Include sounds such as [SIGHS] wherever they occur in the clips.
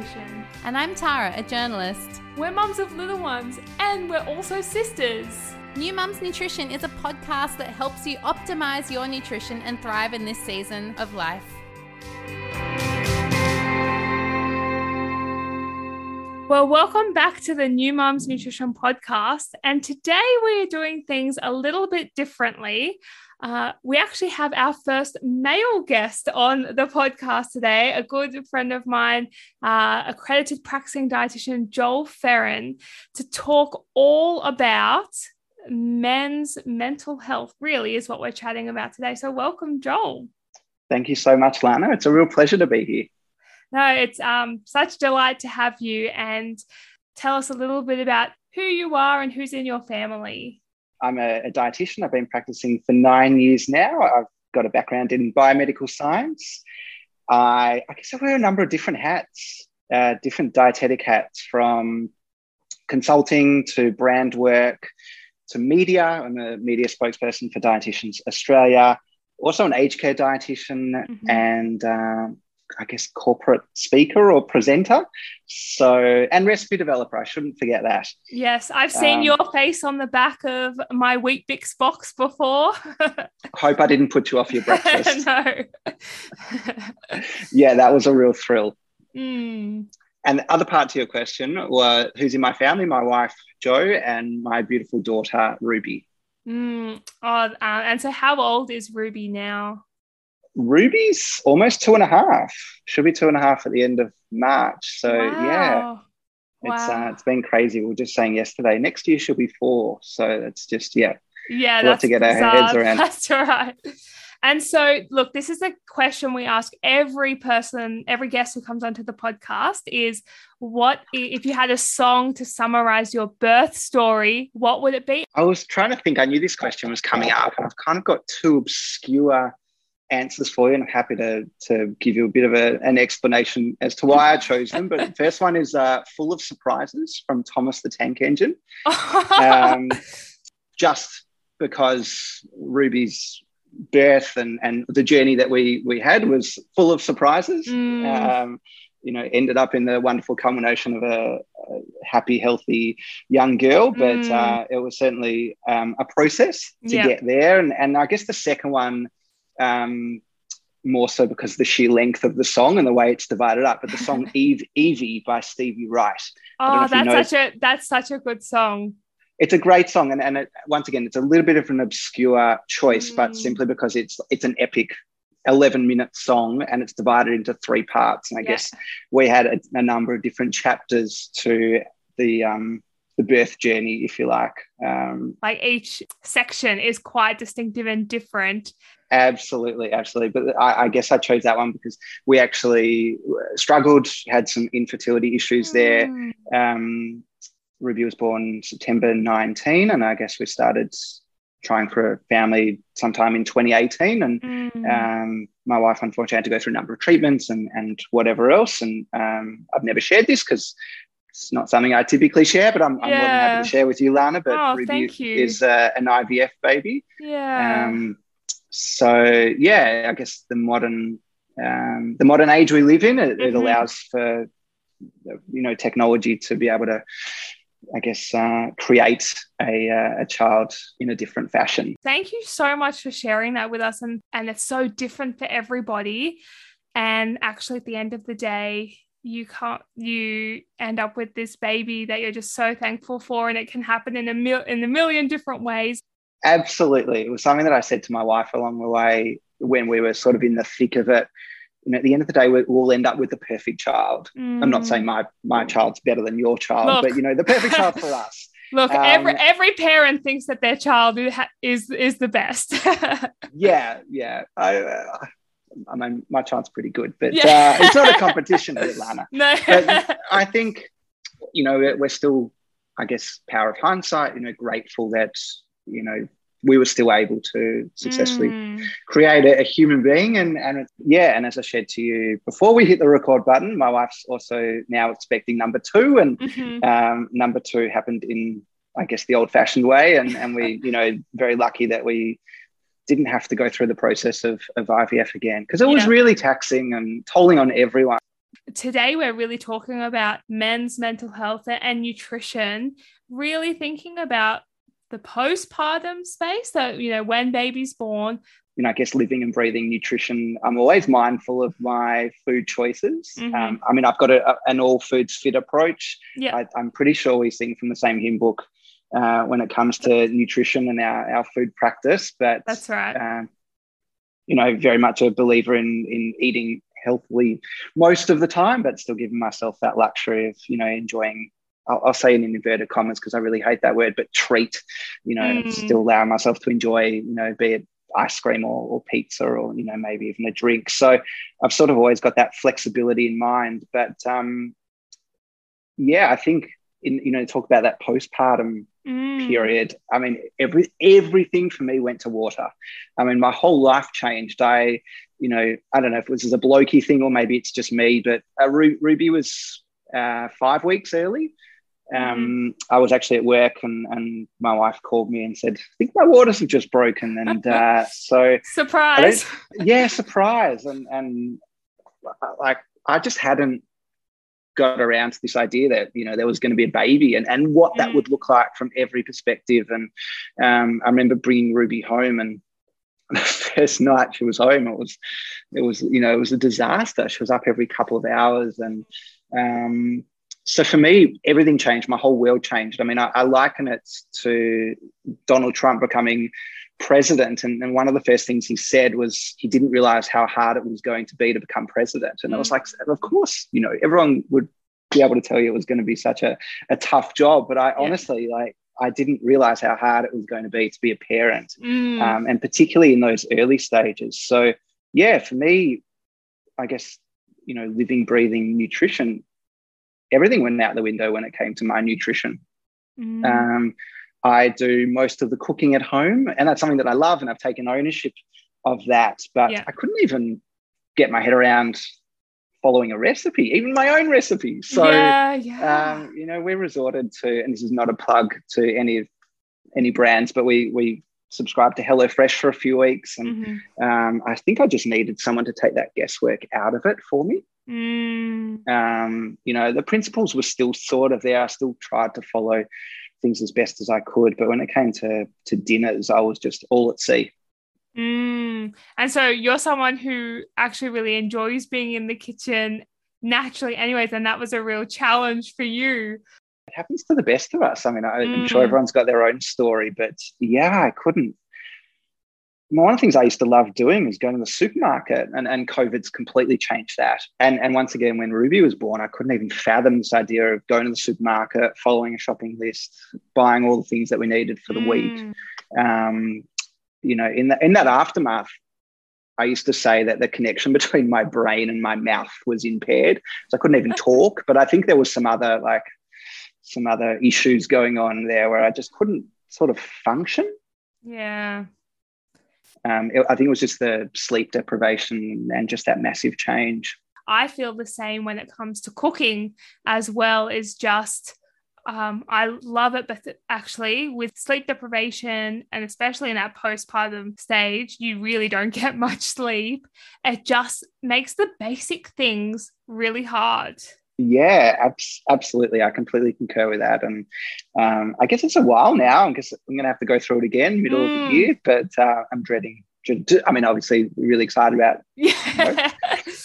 dietitian. And I'm Tara, a journalist. We're mums of little ones, and we're also sisters. New Mums Nutrition is a podcast that helps you optimize your nutrition and thrive in this season of life. Well, welcome back to the New Mums Nutrition podcast. And today we are doing things a little bit differently. Uh, we actually have our first male guest on the podcast today, a good friend of mine, uh, accredited practicing dietitian Joel Feren, to talk all about men's mental health, really, is what we're chatting about today. So, welcome, Joel. Thank you so much, Lana. It's a real pleasure to be here. No, it's um, such delight to have you and tell us a little bit about who you are and who's in your family. I'm a, a dietitian. I've been practicing for nine years now. I've got a background in biomedical science. I, I guess I wear a number of different hats, uh, different dietetic hats from consulting to brand work to media. I'm a media spokesperson for Dietitians Australia, also an aged care dietitian, mm-hmm. and um, I guess, corporate speaker or presenter. So, and recipe developer, I shouldn't forget that. Yes, I've seen um, your face on the back of my Weet-Bix box before. [LAUGHS] hope I didn't put you off your breakfast. [LAUGHS] no. [LAUGHS] yeah, that was a real thrill. Mm. And the other part to your question were who's in my family? My wife, Joe, and my beautiful daughter, Ruby. Mm. Oh, uh, and so how old is Ruby now? Ruby's almost two and a half. She'll be two and a half at the end of March. So wow. yeah, it's wow. uh, it's been crazy. We were just saying yesterday. Next year she'll be four. So it's just yeah, yeah, that's to get bizarre. our heads around. [LAUGHS] That's right. And so, look, this is a question we ask every person, every guest who comes onto the podcast is what if you had a song to summarize your birth story, what would it be? I was trying to think, I knew this question was coming up, and I've kind of got two obscure answers for you, and I'm happy to to give you a bit of a, an explanation as to why I chose them. But the first one is uh, "Full of Surprises" from Thomas the Tank Engine, um, [LAUGHS] just because Ruby's birth and and the journey that we we had was full of surprises. Mm. Um, you know, ended up in the wonderful culmination of a, a happy, healthy young girl. But mm. uh, it was certainly um, a process to get there. And, and I guess the second one um, more so because the sheer length of the song and the way it's divided up. But the song [LAUGHS] Eve Evie by Stevie Wright. Oh, that's such a that's such a good song. It's a great song, and, and it, once again, it's a little bit of an obscure choice, mm. but simply because it's it's an epic 11 minute song and it's divided into three parts. And I yeah. guess we had a, a, number of different chapters to the um, the birth journey, if you like. Um, like each section is quite distinctive and different. Absolutely, absolutely. But I, I, guess I chose that one because we actually struggled, had some infertility issues there. Mm. Um, Ruby was born September 19, and I guess we started trying for a family sometime in 2018. And mm. um, my wife, unfortunately, had to go through a number of treatments and, and whatever else. And um, I've never shared this because it's not something I typically share, but I'm, yeah. I'm more than happy to share with you, Lana. But oh, Ruby is uh, an IVF baby. Yeah. Um, so yeah, I guess the modern um, the modern age we live in, it, mm-hmm. it, allows for you know technology to be able to, I guess, uh, create a, uh, a child in a different fashion. Thank you so much for sharing that with us, and and it's so different for everybody. And actually, at the end of the day, you can't you end up with this baby that you're just so thankful for and it can happen in a mil- in a million different ways absolutely it was something that i said to my wife along the way when we were sort of in the thick of it you know at the end of the day we'll end up with the perfect child mm. i'm not saying my my child's better than your child Look. but you know the perfect child for [LAUGHS] us Look, um, every every parent thinks that their child is is the best. [LAUGHS] yeah, yeah. I, uh, I mean, my chance pretty good, but yeah. uh, it's not a [LAUGHS] competition with Atlanta. No, but I think you know we're still, I guess, power of hindsight. You know, grateful that you know we were still able to successfully mm. create a, a, human being, and and yeah, and as I shared to you before we hit the record button, my wife's also now expecting number two, and mm-hmm. um, number two happened in I guess the old fashioned way, and and we you know very lucky that we didn't have to go through the process of, of IVF again because it was really taxing and tolling on everyone. Today, we're really talking about men's mental health and nutrition, really thinking about the postpartum space. So, you know, when baby's born, you know, I guess living and breathing nutrition, I'm always mindful of my food choices. Mm-hmm. Um, I mean, I've got a, an all foods fit approach. Yeah. I, am pretty sure we sing from the same hymn book uh, when it comes to nutrition and our, our food practice. But that's right. Um, you know, very much a believer in in eating healthily most of the time, but still giving myself that luxury of you know enjoying. I'll, I'll say in inverted commas because I really hate that word, but treat. You know, mm. still allowing myself to enjoy. You know, be it ice cream or, or pizza or you know maybe even a drink. So I've sort of always got that flexibility in mind. But um, yeah, I think in you know talk about that postpartum mm. period. I mean, every everything for me went to water. I mean, my whole life changed. I, you know, I don't know if this is a blokey thing or maybe it's just me, but uh, Ru- Ruby was uh, five weeks early. Um, mm. I was actually at work and, and my wife called me and said, I think my waters have just broken. And uh, [LAUGHS] so surprise. Yeah, surprise. And, and like, I just hadn't got around to this idea that you know there was going to be a baby and and what that mm. would look like from every perspective. And um, I remember bringing Ruby home and [LAUGHS] the first night she was home it was it was you know it was a disaster. She was up every couple of hours and um, so for me everything changed. My whole world changed. I mean I, I liken it to Donald Trump becoming president. And, and, one of the first things he said was he didn't realize how hard it was going to be to become president. And mm. I was mm. like, of course, you know, everyone would be able to tell you it was going to be such a, a tough job. But I yeah. honestly, like, I didn't realize how hard it was going to be to be a parent, mm. um, and particularly in those early stages. So, yeah, for me, I guess, you know, living, breathing nutrition, everything went out the window when it came to my nutrition. Mm. Um, I do most of the cooking at home, and that's something that I love, and I've taken ownership of that. But yeah. I couldn't even get my head around following a recipe, even my own recipe. So, yeah, yeah. Um, you know, we resorted to, and this is not a plug to any of any brands, but we we subscribed to HelloFresh for a few weeks, and mm-hmm. um, I think I just needed someone to take that guesswork out of it for me. Mm. Um, you know, the principles were still sort of there. I still tried to follow things as best as I could. But when it came to to dinners, I was just all at sea. Mm. And so you're someone who actually really enjoys being in the kitchen naturally, anyways, and that was a real challenge for you. It happens to the best of us. I mean, I, am sure mm. everyone's got their own story, but yeah, I couldn't one of the things I used to love doing was going to the supermarket, and, and COVID's completely changed that. And, and once again, when Ruby was born, I couldn't even fathom this idea of going to the supermarket, following a shopping list, buying all the things that we needed for the mm. week. Um, you know, in, the, in that aftermath, I used to say that the connection [LAUGHS] between my brain and my mouth was impaired. So I couldn't even [LAUGHS] talk, but I think there was some other like some other issues going on there where I just couldn't sort of function. Yeah um, it, I think it was just the sleep deprivation and just that massive change. I feel the same when it comes to cooking as well. Is just um, I love it, but actually, with sleep deprivation and especially in that postpartum stage, you really don't [LAUGHS] get much sleep. It just makes the basic things really hard. Yeah, abs- absolutely. I completely concur with that. And um, I guess it's a while now. I guess I'm going to have to go through it again, middle mm. of the hmm. year, but uh, I'm dreading. I mean, obviously, really excited about yeah. you know,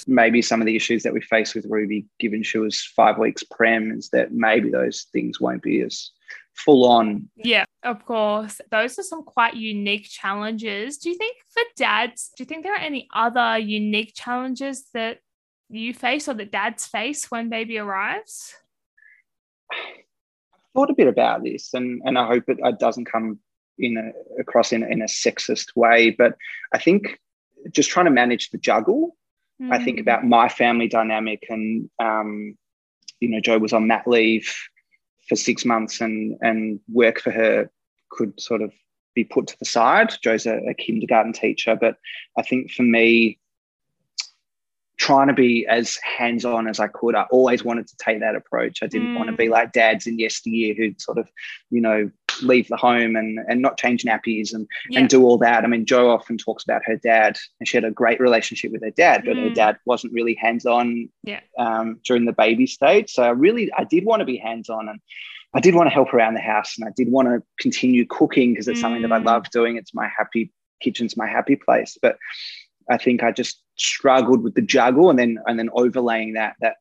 maybe some of the issues that we face with Ruby, given she was five weeks prem, is that maybe those things won't be as full on. Yeah, of course. Those are some quite unique challenges. Do you think for dads, do you think there are any other unique challenges that you face or that dads face when baby arrives? I've thought a bit about this and, and I hope it, it doesn't come in a, across in, in a sexist way, but I think just trying to manage the juggle. Mm. I think mm. about my family dynamic and, um, you know, Joe was on mat leave for six months and, and work for her could sort of be put to the side. Joe's a, a kindergarten teacher, but I think for me, trying to be as hands on as I could. I always wanted to take that approach. I didn't mm. want to be like dads in yesteryear who'd sort of, you know, leave the home and and not change nappies and Yeah. and do all that. I mean, Joe often talks about her dad, and she had a great relationship with her dad, but her Mm. dad wasn't really hands on Yeah. um, during the baby stage. So I really, I did want to be hands on, and I did want to help around the house, and I did want to continue cooking because it's something that I Mm. love doing. It's my happy kitchen's my happy place, but I think I just struggled with the juggle, and then and then overlaying that that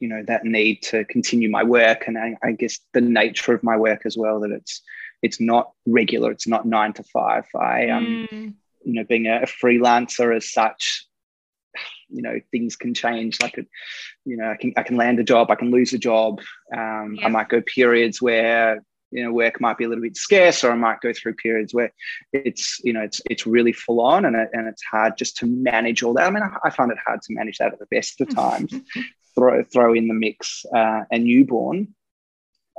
you know that need to continue my work. And I, I guess the nature of my work as well that it's it's not regular. It's not nine to five. I um Mm. you know being a, a freelancer as such you know things can change. Like you know i can i can land a job i can lose a job. Um, Yeah. i might go periods where you know work might be a little bit scarce or i might go through periods where it's you know it's it's really full on and, it, and it's hard just to manage all that i mean I, I find it hard to manage that at the best of times [LAUGHS] throw throw in the mix uh, a newborn.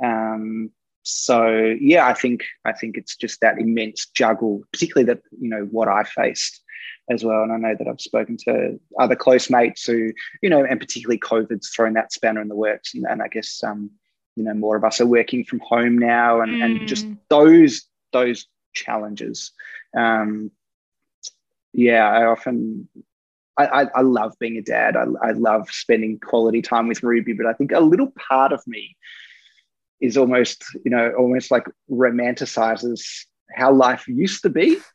Um, so yeah, I think I think it's just that immense juggle, particularly that you know what I faced as well. And I know that I've spoken to other close mates who you know, and particularly COVID's thrown that spanner in the works, and, and I guess um, you know more of us are working from home now, and and just Mm. those those challenges. Um, yeah, I often I, I, I love being a dad. I, I love spending quality time with Ruby, but I think a little part of me is almost, you know, almost like romanticizes how life used to be. [LAUGHS]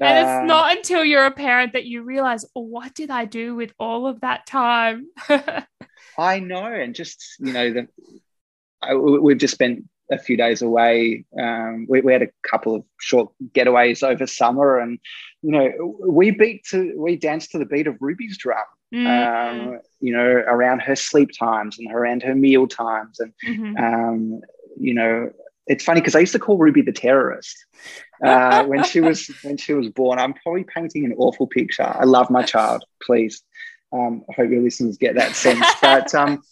And Uh, it's not until you're a parent that you realize, oh, what did I do with all of that time? [LAUGHS] I know, and just you know, the, I, we- we've just spent a few days away. Um, we, we had a couple of short getaways over summer, and you know, we beat to we danced to the beat of Ruby's drum. Mm. Um, you know, around her sleep times and around her meal times, and Mhm. um, you know, it's funny because I used to call Ruby the terrorist uh, when she was [LAUGHS] when she was born. I'm probably painting an awful picture. I love my child. Please, um, I hope your listeners get that sense. But um,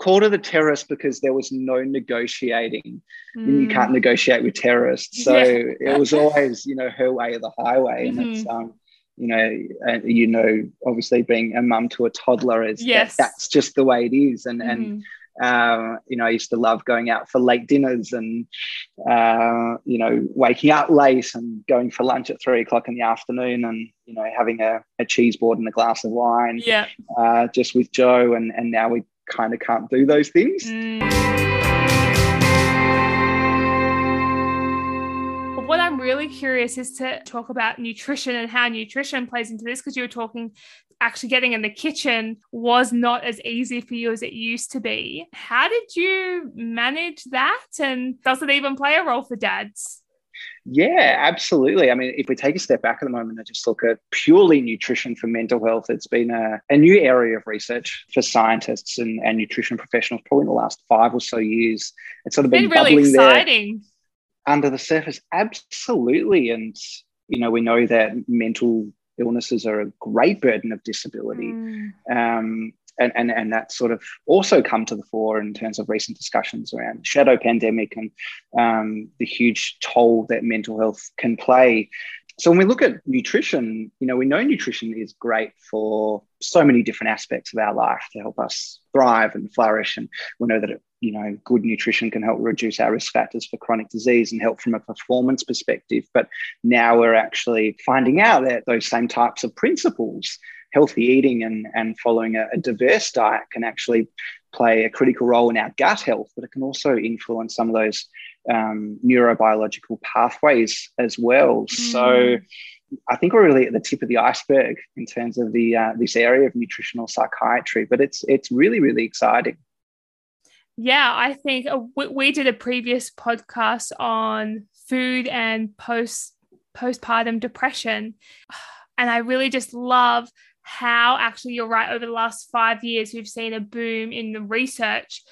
called her the terrorist because there was no negotiating. And you Mm. can't negotiate with terrorists. So Yeah. it was always, you know, her way or the highway. And it's Mm-hmm. um, you know, and you know, obviously being a mum to a toddler is that- that's just the way it is. And and Mhm. um, you know, I used to love going out for late dinners and, uh, you know, waking up late and going for lunch at three o'clock in the afternoon and, you know, having a, a cheese board and a glass of wine yeah. uh, just with Joe. And, and now we kind of can't do those things. Mm. What I'm really curious is to talk about nutrition and how nutrition plays into this because you were talking actually getting in the kitchen was not as easy for you as it used to be. How did you manage that? And does it even play a role for dads? Yeah, absolutely. I mean, if we take a step back at the moment and just look at purely nutrition for mental health, it's been a, a new area of research for scientists and, and nutrition professionals probably in the last five or so years. It's sort of been, been really bubbling there. exciting. under the surface absolutely and you know we know that mental illnesses are a great burden of disability Mm. um, and, and and that's sort of also come to the fore in terms of recent discussions around the shadow pandemic and um, the huge toll that mental health can play. So when we look at nutrition you know we know nutrition is great for so many different aspects of our life to help us thrive and flourish. And we know that it, you know good nutrition can help reduce our risk factors for chronic disease and help from a performance perspective. But now we're actually finding out that those same types of principles healthy eating and, and following a, a diverse diet can actually play a critical role in our gut health but it can also influence some of those um, neurobiological pathways as well so Mm. I think we're really at the tip of the iceberg in terms of the uh, this area of nutritional psychiatry, but it's it's really really exciting. Yeah, I think uh, we, we did a previous podcast on food and post postpartum depression, [SIGHS] and I really just love how actually you're right. Over the last five years, we've seen a boom in the research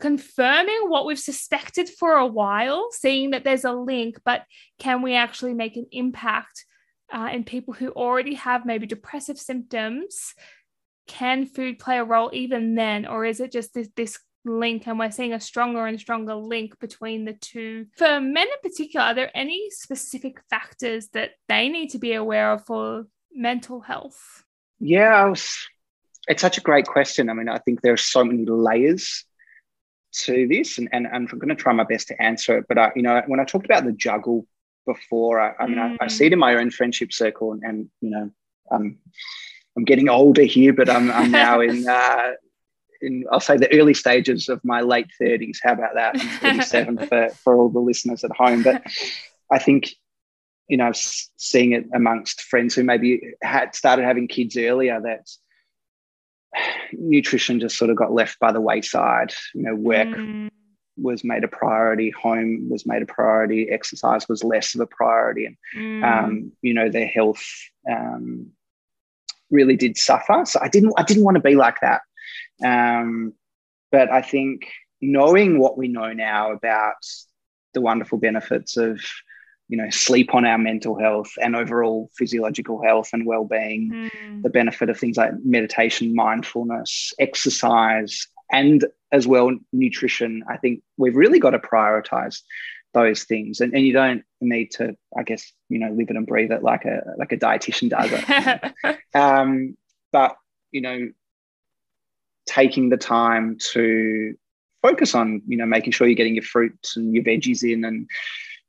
confirming what we've suspected for a while, seeing that there's a link, but can we actually make an impact uh, in people who already have maybe depressive symptoms? Can food play a role even then, or is it just this, this link and we're seeing a stronger and stronger link between the two for men in particular are there any specific factors that they need to be aware of for mental health Yeah, I was, it's such a great question. I mean, I think there are so many layers to this, and, and, and I'm going to try my best to answer it. But I, you know, when I talked about the juggle before, I, I mean, mm. I, I, see it in my own friendship circle, and, and you know, um, I'm getting older here, but I'm, I'm now in, [LAUGHS] uh, in, I'll say the early stages of my late 30s. How about that? I'm 37 [LAUGHS] for, for all the listeners at home. But I think, you know, seeing it amongst friends who maybe had started having kids earlier, that [SIGHS] nutrition just sort of got left by the wayside. You know, work mm. was made a priority, home was made a priority, exercise was less of a priority, and mm. um, you know, their health um, really did suffer. So I didn't I didn't want to be like that. Um, but I think knowing what we know now about the wonderful benefits of you know sleep on our mental health and overall physiological health and well-being mm. the benefit of things like meditation mindfulness exercise and as well nutrition i think we've really got to prioritize those things and, and you don't need to i guess you know live it and breathe it like a like a dietitian does it [LAUGHS] um, but you know taking the time to focus on you know making sure you're getting your fruits and your veggies in and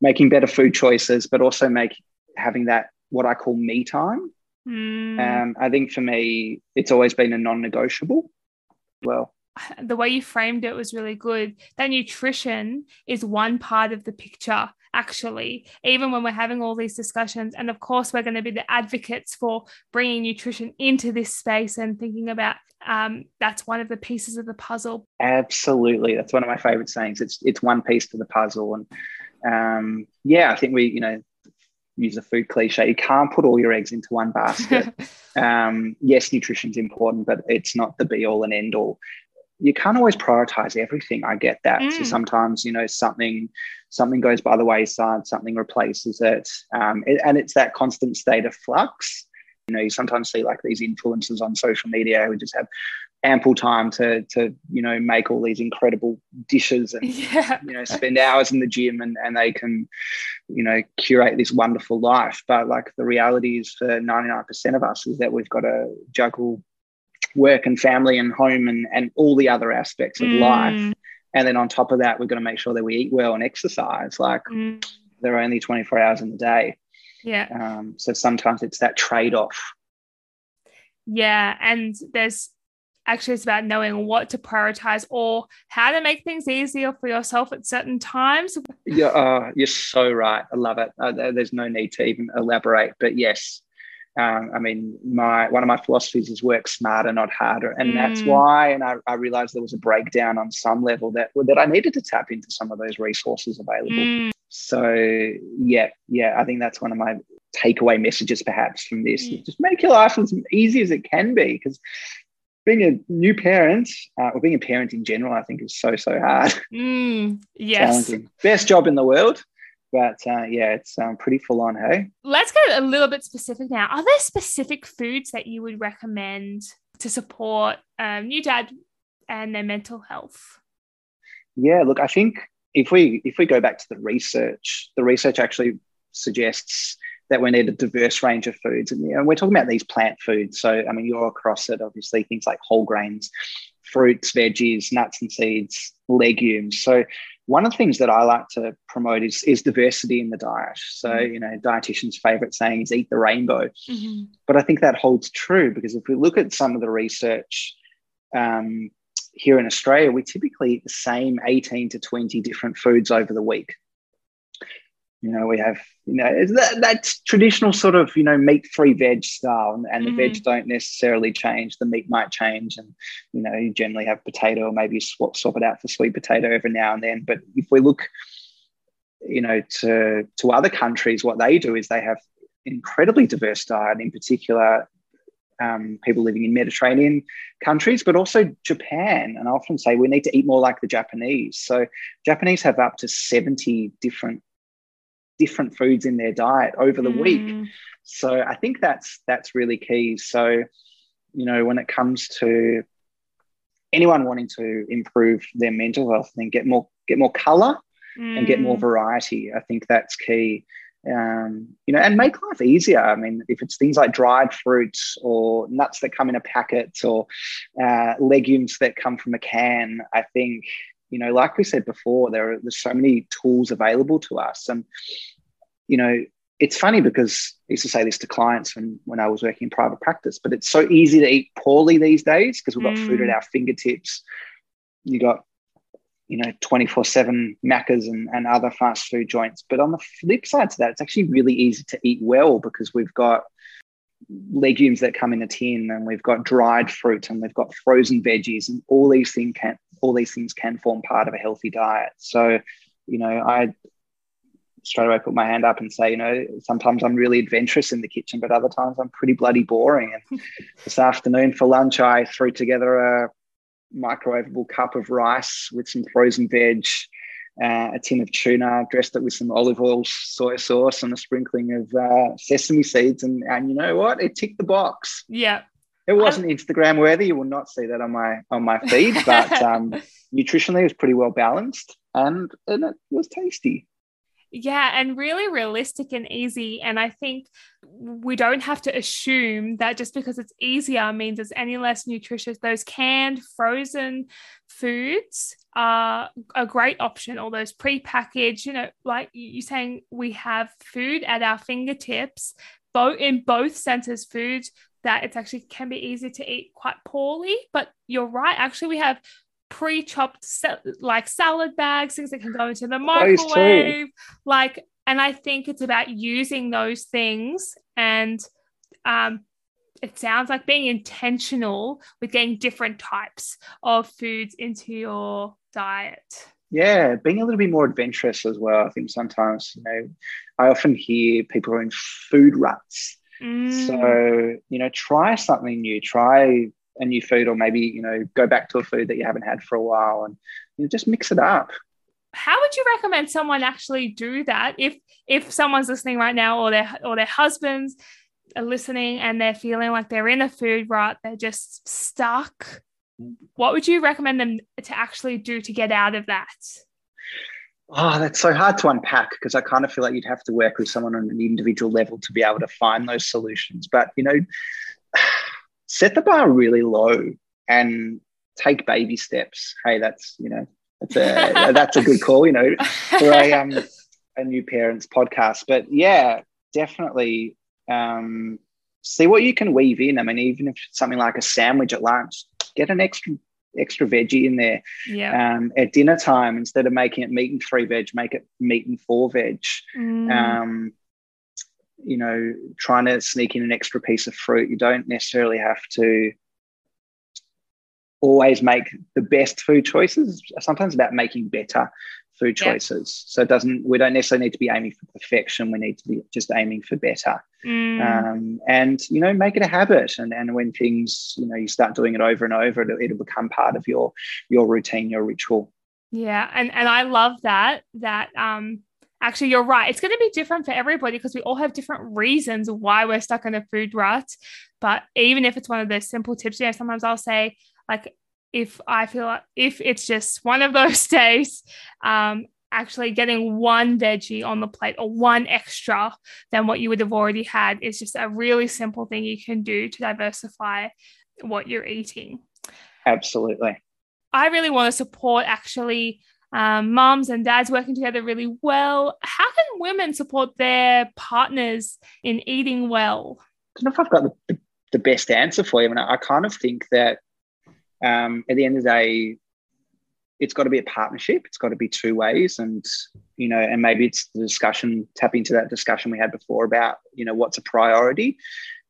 making better food choices but also make having that what i call me time mm. um, i think for me it's always been a non-negotiable well the way you framed it was really good. That nutrition is one part of the picture, actually, even when we're having all these discussions. And of course, we're going to be the advocates for bringing nutrition into this space and thinking about um, that's one of the pieces of the puzzle. Absolutely. That's one of my favorite sayings. It's, it's one piece to the puzzle. And um, yeah, I think we, you know, use a food cliche, you can't put all your eggs into one basket. [LAUGHS] um, yes, nutrition is important, but it's not the be all and end all you can't always prioritize everything. I get that. Mm. So sometimes, you know, something something goes by the wayside, something replaces it, um, it, and it's that constant state of flux. You know, you sometimes see like these influencers on social media who just have ample time to to you know make all these incredible dishes and [LAUGHS] yeah. you know spend hours in the gym and and they can you know curate this wonderful life but like the reality is for 99% of us is that we've got to juggle work and family and home and, and all the other aspects of mm. life. And then on top of that, we've got to make sure that we eat well and exercise. Like mm. there are only 24 hours in the day. Yeah. Um, so sometimes it's that trade off. Yeah. And there's actually, it's about knowing what to prioritize or how to make things easier for yourself at certain times. Yeah, uh, you're so right. I love it. Uh, there's no need to even elaborate. But yes, um, I mean, my one of my philosophies is work smarter, not harder, and mm. that's why. And I, I, realized there was a breakdown on some level that that I needed to tap into some of those resources available. Mm. So yeah, yeah, I think that's one of my takeaway messages, perhaps, from this. Mm. Just make your life as easy as it can be, because being a new parent uh, or being a parent in general, I think is so so hard. [LAUGHS] Mm, yes, best job in the world but uh, yeah, it's um, pretty full on. Hey, let's get a little bit specific now. Are there specific foods that you would recommend to support um, new dad and their mental health? Yeah, look, I think if we if we go back to the research, the research actually suggests that we need a diverse range of foods, and you know, we're talking about these plant foods. So, I mean, you're across it, obviously, things like whole grains, fruits, veggies, nuts and seeds, legumes. So one of the things that I like to promote is, is diversity in the diet. So, mm-hmm. you know, dietitian's favorite saying is eat the rainbow. Mm-hmm. But I think that holds true because if we look at some of the research um, here in Australia, we typically eat the same 18 to 20 different foods over the week you know we have you know that, that's traditional sort of you know meat free veg style and, and mm-hmm. the veg mm-hmm. don't necessarily change the meat might change and you know you generally have potato or maybe swap, swap it out for sweet potato every now and then but if we look you know to to other countries what they do is they have incredibly diverse diet in particular um, people living in Mediterranean countries, but also Japan. And I often say we need to eat more like the Japanese. So Japanese have up to 70 different different foods in their diet over the mm. week. So I think that's that's really key. So, you know, when it comes to anyone wanting to improve their mental health and get more get more color mm. and get more mm. variety, I think that's key. Um, you know, and make life easier. I mean, if it's things like dried fruits or nuts that come in a packet or uh, legumes that come from a can, I think you know, like we said before, there are there's so many tools available to us. And, you know, it's funny because I used to say this to clients when, when I was working in private practice, but it's so easy to eat poorly these days because we've got mm. food at mm. our fingertips. You got, you know, 24 7 Maccas and, and other fast food joints. But on the flip side to that, it's actually really easy to eat well because we've got legumes that come in a tin and we've got dried fruit and we've got frozen veggies and all these things can all these things can form part of a healthy diet so you know i straight away put my hand up and say you know sometimes i'm really adventurous in the kitchen but other times i'm pretty bloody boring and [LAUGHS] this afternoon for lunch i threw together a microwavable cup of rice with some frozen veg uh, a tin of tuna, dressed it with some olive oil, soy sauce, and a sprinkling of uh, sesame seeds. And, and you know what? It ticked the box. Yeah. It wasn't Instagram worthy. You will not see that on my on my feed, but [LAUGHS] um, nutritionally, it was pretty well balanced, and, and it was tasty. Yeah, and really realistic and easy. And I think we don't have to assume that just because it's easier means it's any less nutritious. Those canned, frozen foods are a great option. All those pre-packaged, you know, like you're saying, we have food at our fingertips, both in both senses, foods that it's actually can be easy to eat quite poorly. But you're right. Actually, we have pre-chopped like salad bags, things that can go into the microwave. Like, and I think it's about using those things and um, it sounds like being intentional with getting different types of foods into your diet. Yeah, being a little bit more adventurous as well. I think sometimes, you know, I often hear people are in food ruts. Mm. So, you know, try something new, try a new food or maybe you know go back to a food that you haven't had for a while and you know, just mix it up. How would you recommend someone actually do that if if someone's listening right now or their or their husbands are listening and they're feeling like they're in a food rut they're just stuck? What would you recommend them to actually do to get out of that Oh, that's so hard to unpack because I kind of feel like you'd have to work with someone on an individual level to be able to find those solutions. But, you know, [SIGHS] set the bar really low and take baby steps. Hey, that's you know that's a [LAUGHS] that's a good call. You know, for a um a new parents podcast. But yeah, definitely um, see what you can weave in. I mean, even if it's something like a sandwich at lunch, get an extra extra veggie in there. Yeah. Um, at dinner time, instead of making it meat and three veg, make it meat and four veg. Mm. Um, you know, trying to sneak in an extra piece of fruit. You don't necessarily have to always make the best food choices. Sometimes about making better food choices. Yeah. So it doesn't we don't necessarily need to be aiming for perfection. We need to be just aiming for better. Mm. Um, and you know, make it a habit. And and when things, you know, you start doing it over and over, it'll, it'll become part of your your routine, your ritual. Yeah. And and I love that that um actually you're right it's going to be different for everybody because we all have different reasons why we're stuck in a food rut but even if it's one of those simple tips you know sometimes i'll say like if i feel like if it's just one of those [LAUGHS] days um actually getting one veggie on the plate or one extra than what you would have already had is just a really simple thing you can do to diversify what you're eating absolutely i really want to support actually um, moms and dads working together really well. How can women support their partners in eating well? I don't know if I've got the, the best answer for you. I, mean, I kind of think that um, at the end of the day, it's got to be a partnership. It's got to be two ways, and you know, and maybe it's the discussion. Tap into that discussion we had before about you know what's a priority.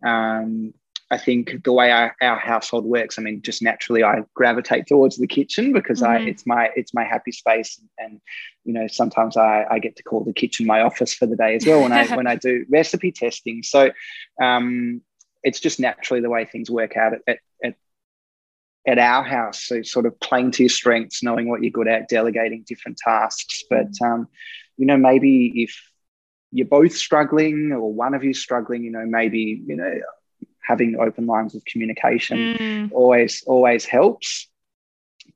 Um, I think the way our, our household works, I mean, just naturally I gravitate towards the kitchen because mm-hmm. I it's my it's my happy space and, you know sometimes I, I get to call the kitchen my office for the day as well when I when I [LAUGHS] do recipe testing. So um, it's just naturally the way things work out at, at, at our house. So sort of playing to your strengths, knowing what you're good at, delegating different tasks. But um, you know, maybe if you're both struggling or one of you struggling, you know, maybe, you know, having open lines of communication mm. always always helps.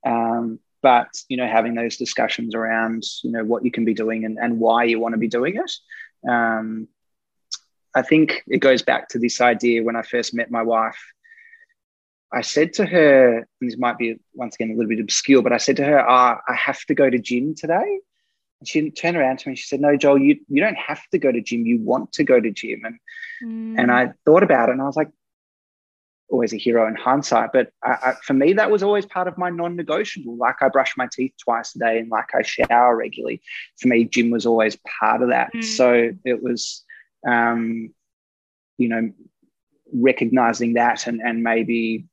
Um, but you know, having those discussions around you know what you can be doing and, and why you want to be doing it. Um, I think it goes back to this idea when I first met my wife. I said to her, this might be once again a little bit obscure, but I said to her, oh, I have to go to gym today. And she turned around to me and she said, No, Joel, you, you don't have to go to gym. You want to go to gym. And, mm. and I thought about it and I was like, always a hero in hindsight. But I, I, for me, that was always part of my non negotiable. Like I brush my teeth twice a day and like I shower regularly. For me, gym was always part of that. Mm. So it was, um, you know, recognizing that and, and maybe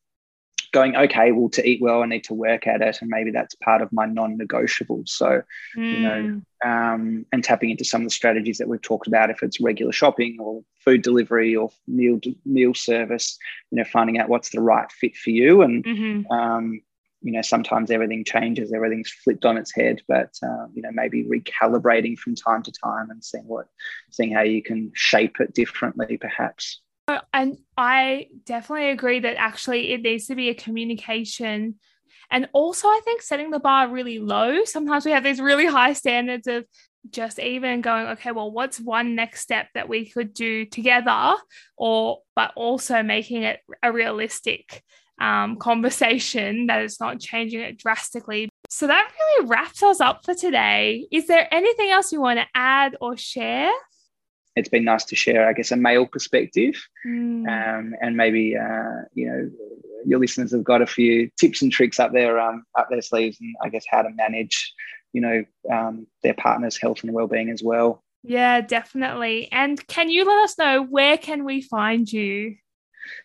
going, okay, well, to eat well, I need to work at it. And maybe that's part of my non negotiable. So, mm. you know, mm. um, and tapping into some of the strategies that we've talked about, if it's regular shopping or food delivery or meal, meal service, you know, finding out what's the right fit for you. And, mm-hmm. um, you know, sometimes everything changes, everything's flipped on its head, but, uh, you know, maybe recalibrating from time to time and seeing what, seeing how you can shape it differently, perhaps. And I definitely agree that actually it needs to be a communication. And also, I think setting the bar really low. Sometimes we have these really high standards of just even going, okay, well, what's one next step that we could do together? Or, but also making it a realistic um, conversation that is not changing it drastically. So that really wraps us up for today. Is there anything else you want to add or share? It's been nice to share, I guess, a male perspective, mm. um, and maybe uh, you know your listeners have got a few tips and tricks up their um, up their sleeves, and I guess how to manage, you know, um, their partner's health and well-being as well. Yeah, definitely. And can you let us know where can we find you?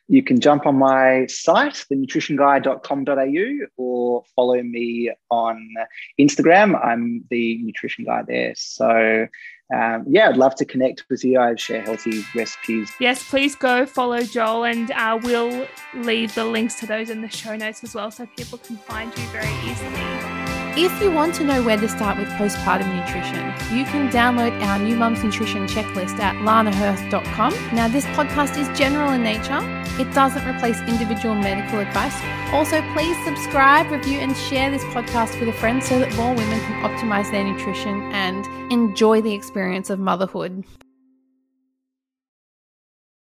You can jump on my site, thenutritionguy.com.au, or follow me on Instagram. I'm the nutrition guy there. So um, yeah, I'd love to connect with you. I share healthy recipes. Yes, please go follow Joel, and uh, we'll leave the links to those in the show notes as well so people can find you very easily. If you want to know where to start with postpartum nutrition, you can download our New Mums Nutrition checklist at lanahirth.com. Now, this podcast is general in nature, it doesn't replace individual medical advice. Also, please subscribe, review, and share this podcast with a friend so that more women can optimize their nutrition and enjoy the experience of motherhood.